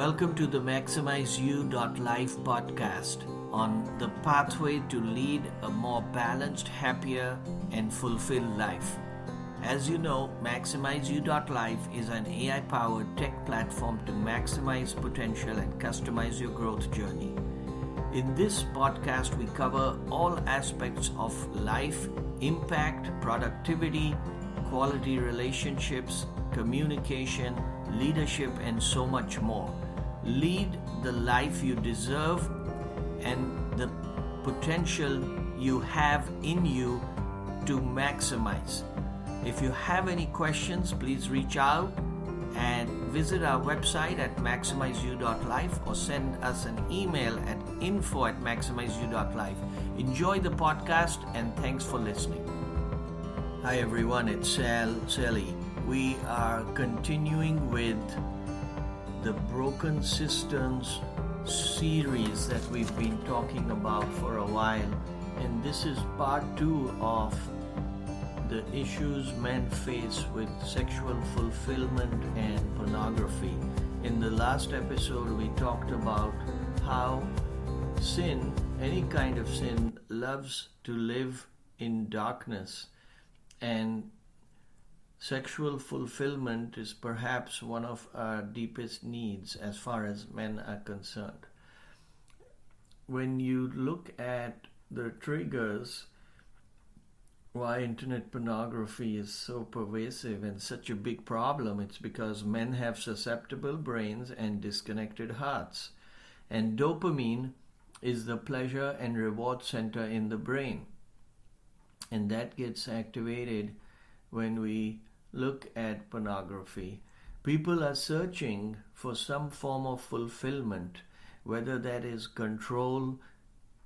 Welcome to the MaximizeU.life podcast on the pathway to lead a more balanced, happier, and fulfilled life. As you know, MaximizeU.life is an AI powered tech platform to maximize potential and customize your growth journey. In this podcast, we cover all aspects of life, impact, productivity, quality relationships, communication, leadership, and so much more. Lead the life you deserve and the potential you have in you to maximize. If you have any questions, please reach out and visit our website at maximizeu.life or send us an email at info at maximizeu.life. Enjoy the podcast and thanks for listening. Hi everyone, it's Sal Sally. We are continuing with the Broken Cisterns series that we've been talking about for a while, and this is part two of the issues men face with sexual fulfillment and pornography. In the last episode, we talked about how sin, any kind of sin, loves to live in darkness, and sexual fulfillment is perhaps one of our deepest needs as far as men are concerned. When you look at the triggers, why internet pornography is so pervasive and such a big problem. It's because men have susceptible brains and disconnected hearts. And dopamine is the pleasure and reward center in the brain. And that gets activated when we look at pornography. People are searching for some form of fulfillment, whether that is control,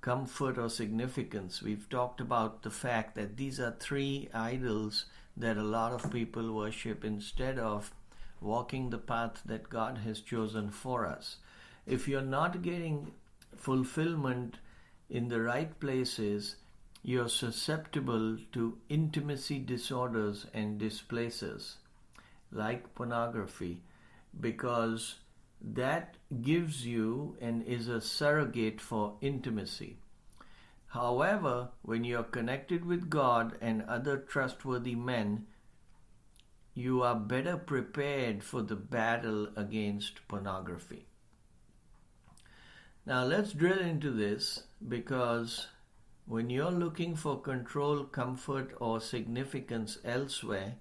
comfort or significance. We've talked about the fact that these are three idols that a lot of people worship instead of walking the path that God has chosen for us. If you're not getting fulfillment in the right places, you're susceptible to intimacy disorders and displaces like pornography because that gives you and is a surrogate for intimacy. However, when you are connected with God and other trustworthy men, you are better prepared for the battle against pornography. Now, let's drill into this because when you're looking for control, comfort, or significance elsewhere,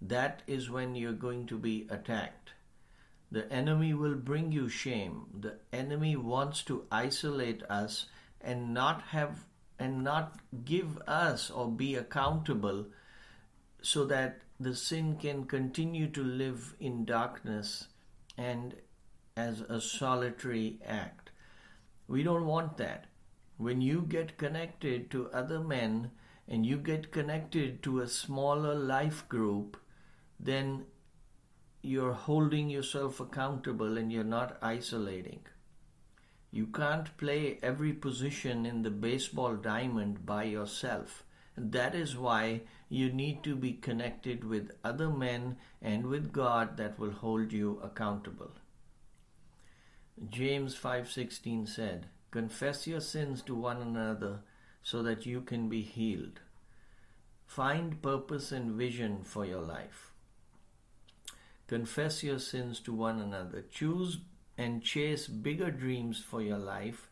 that is when you're going to be attacked. The enemy will bring you shame. The enemy wants to isolate us and not have and not give us or be accountable so that the sin can continue to live in darkness and as a solitary act. We don't want that. When you get connected to other men and you get connected to a smaller life group, then you're holding yourself accountable and you're not isolating. You can't play every position in the baseball diamond by yourself. That is why you need to be connected with other men and with God that will hold you accountable. James 5:16 said, "Confess your sins to one another so that you can be healed. Find purpose and vision for your life." Confess your sins to one another. Choose and chase bigger dreams for your life.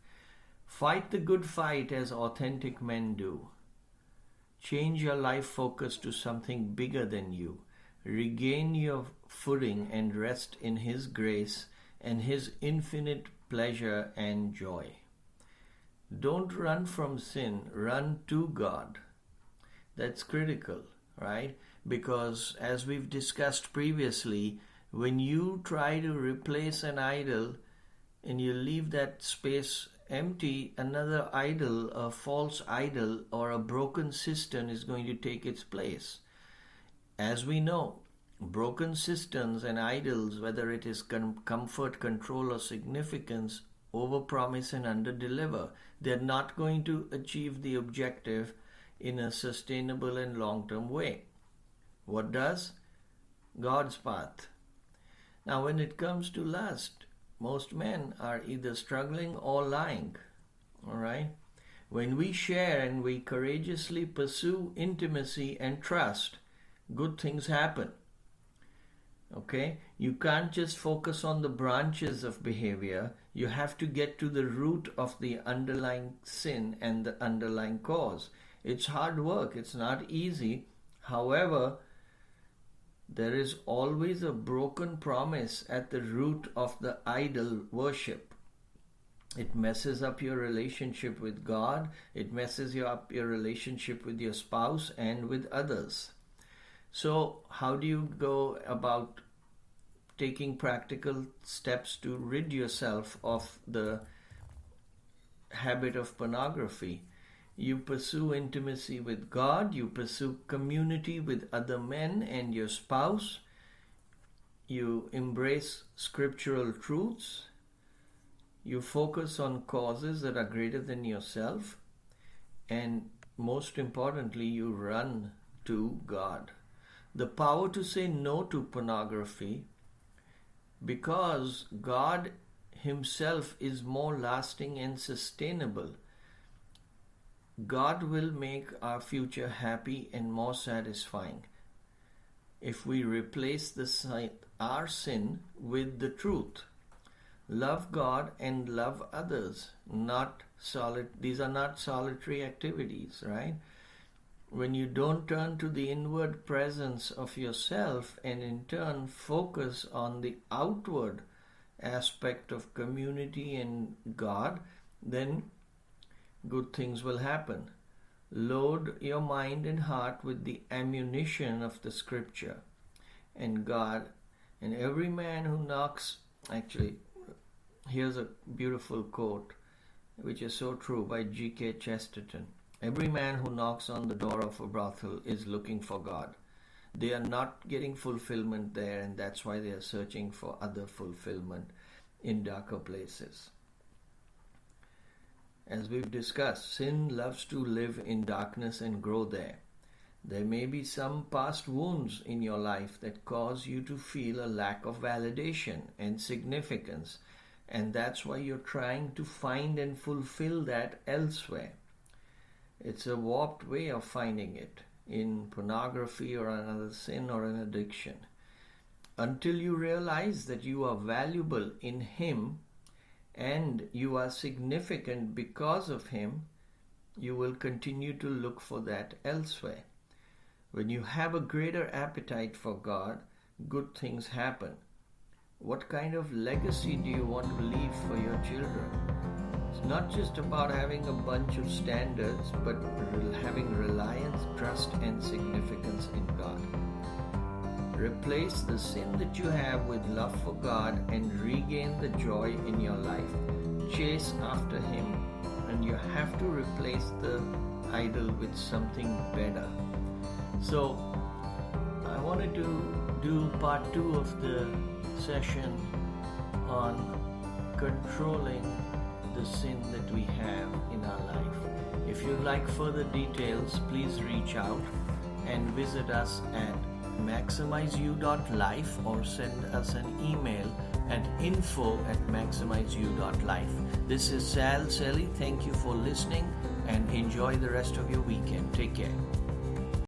Fight the good fight as authentic men do. Change your life focus to something bigger than you. Regain your footing and rest in His grace and His infinite pleasure and joy. Don't run from sin, run to God. That's critical, right? because as we've discussed previously, when you try to replace an idol and you leave that space empty, another idol, a false idol, or a broken cistern is going to take its place. As we know, broken cisterns and idols, whether it is com- comfort, control, or significance, overpromise and underdeliver. They're not going to achieve the objective in a sustainable and long term way. What does? God's path. Now, when it comes to lust, most men are either struggling or lying. All right? When we share and we courageously pursue intimacy and trust, good things happen. Okay? You can't just focus on the branches of behavior. You have to get to the root of the underlying sin and the underlying cause. It's hard work, it's not easy. However, there is always a broken promise at the root of the idol worship. It messes up your relationship with God, it messes you up your relationship with your spouse and with others. So, how do you go about taking practical steps to rid yourself of the habit of pornography? You pursue intimacy with God, you pursue community with other men and your spouse, you embrace scriptural truths, you focus on causes that are greater than yourself, and most importantly, you run to God. The power to say no to pornography because God Himself is more lasting and sustainable God will make our future happy and more satisfying if we replace the our sin with the truth. Love God and love others, not solid these are not solitary activities, right? When you don't turn to the inward presence of yourself and in turn focus on the outward aspect of community and God, then good things will happen. Load your mind and heart with the ammunition of the scripture and God. And every man who knocks, actually, here's a beautiful quote which is so true by G.K. Chesterton. Every man who knocks on the door of a brothel is looking for God. They are not getting fulfillment there, and that's why they are searching for other fulfillment in darker places. As we've discussed, sin loves to live in darkness and grow there. There may be some past wounds in your life that cause you to feel a lack of validation and significance, and that's why you're trying to find and fulfill that elsewhere. It's a warped way of finding it in pornography or another sin or an addiction. Until you realize that you are valuable in Him and you are significant because of Him, you will continue to look for that elsewhere. When you have a greater appetite for God, good things happen. What kind of legacy do you want to leave for your children? Not just about having a bunch of standards, but having reliance, trust, and significance in God. Replace the sin that you have with love for God and regain the joy in your life. Chase after Him, and you have to replace the idol with something better. So, I wanted to do part two of the session on controlling the sin that we have in our life. If you'd like further details, please reach out and visit us at maximizeu.life or send us an email at info at maximizeu.life. This is Sal Selly. Thank you for listening and enjoy the rest of your weekend. Take care.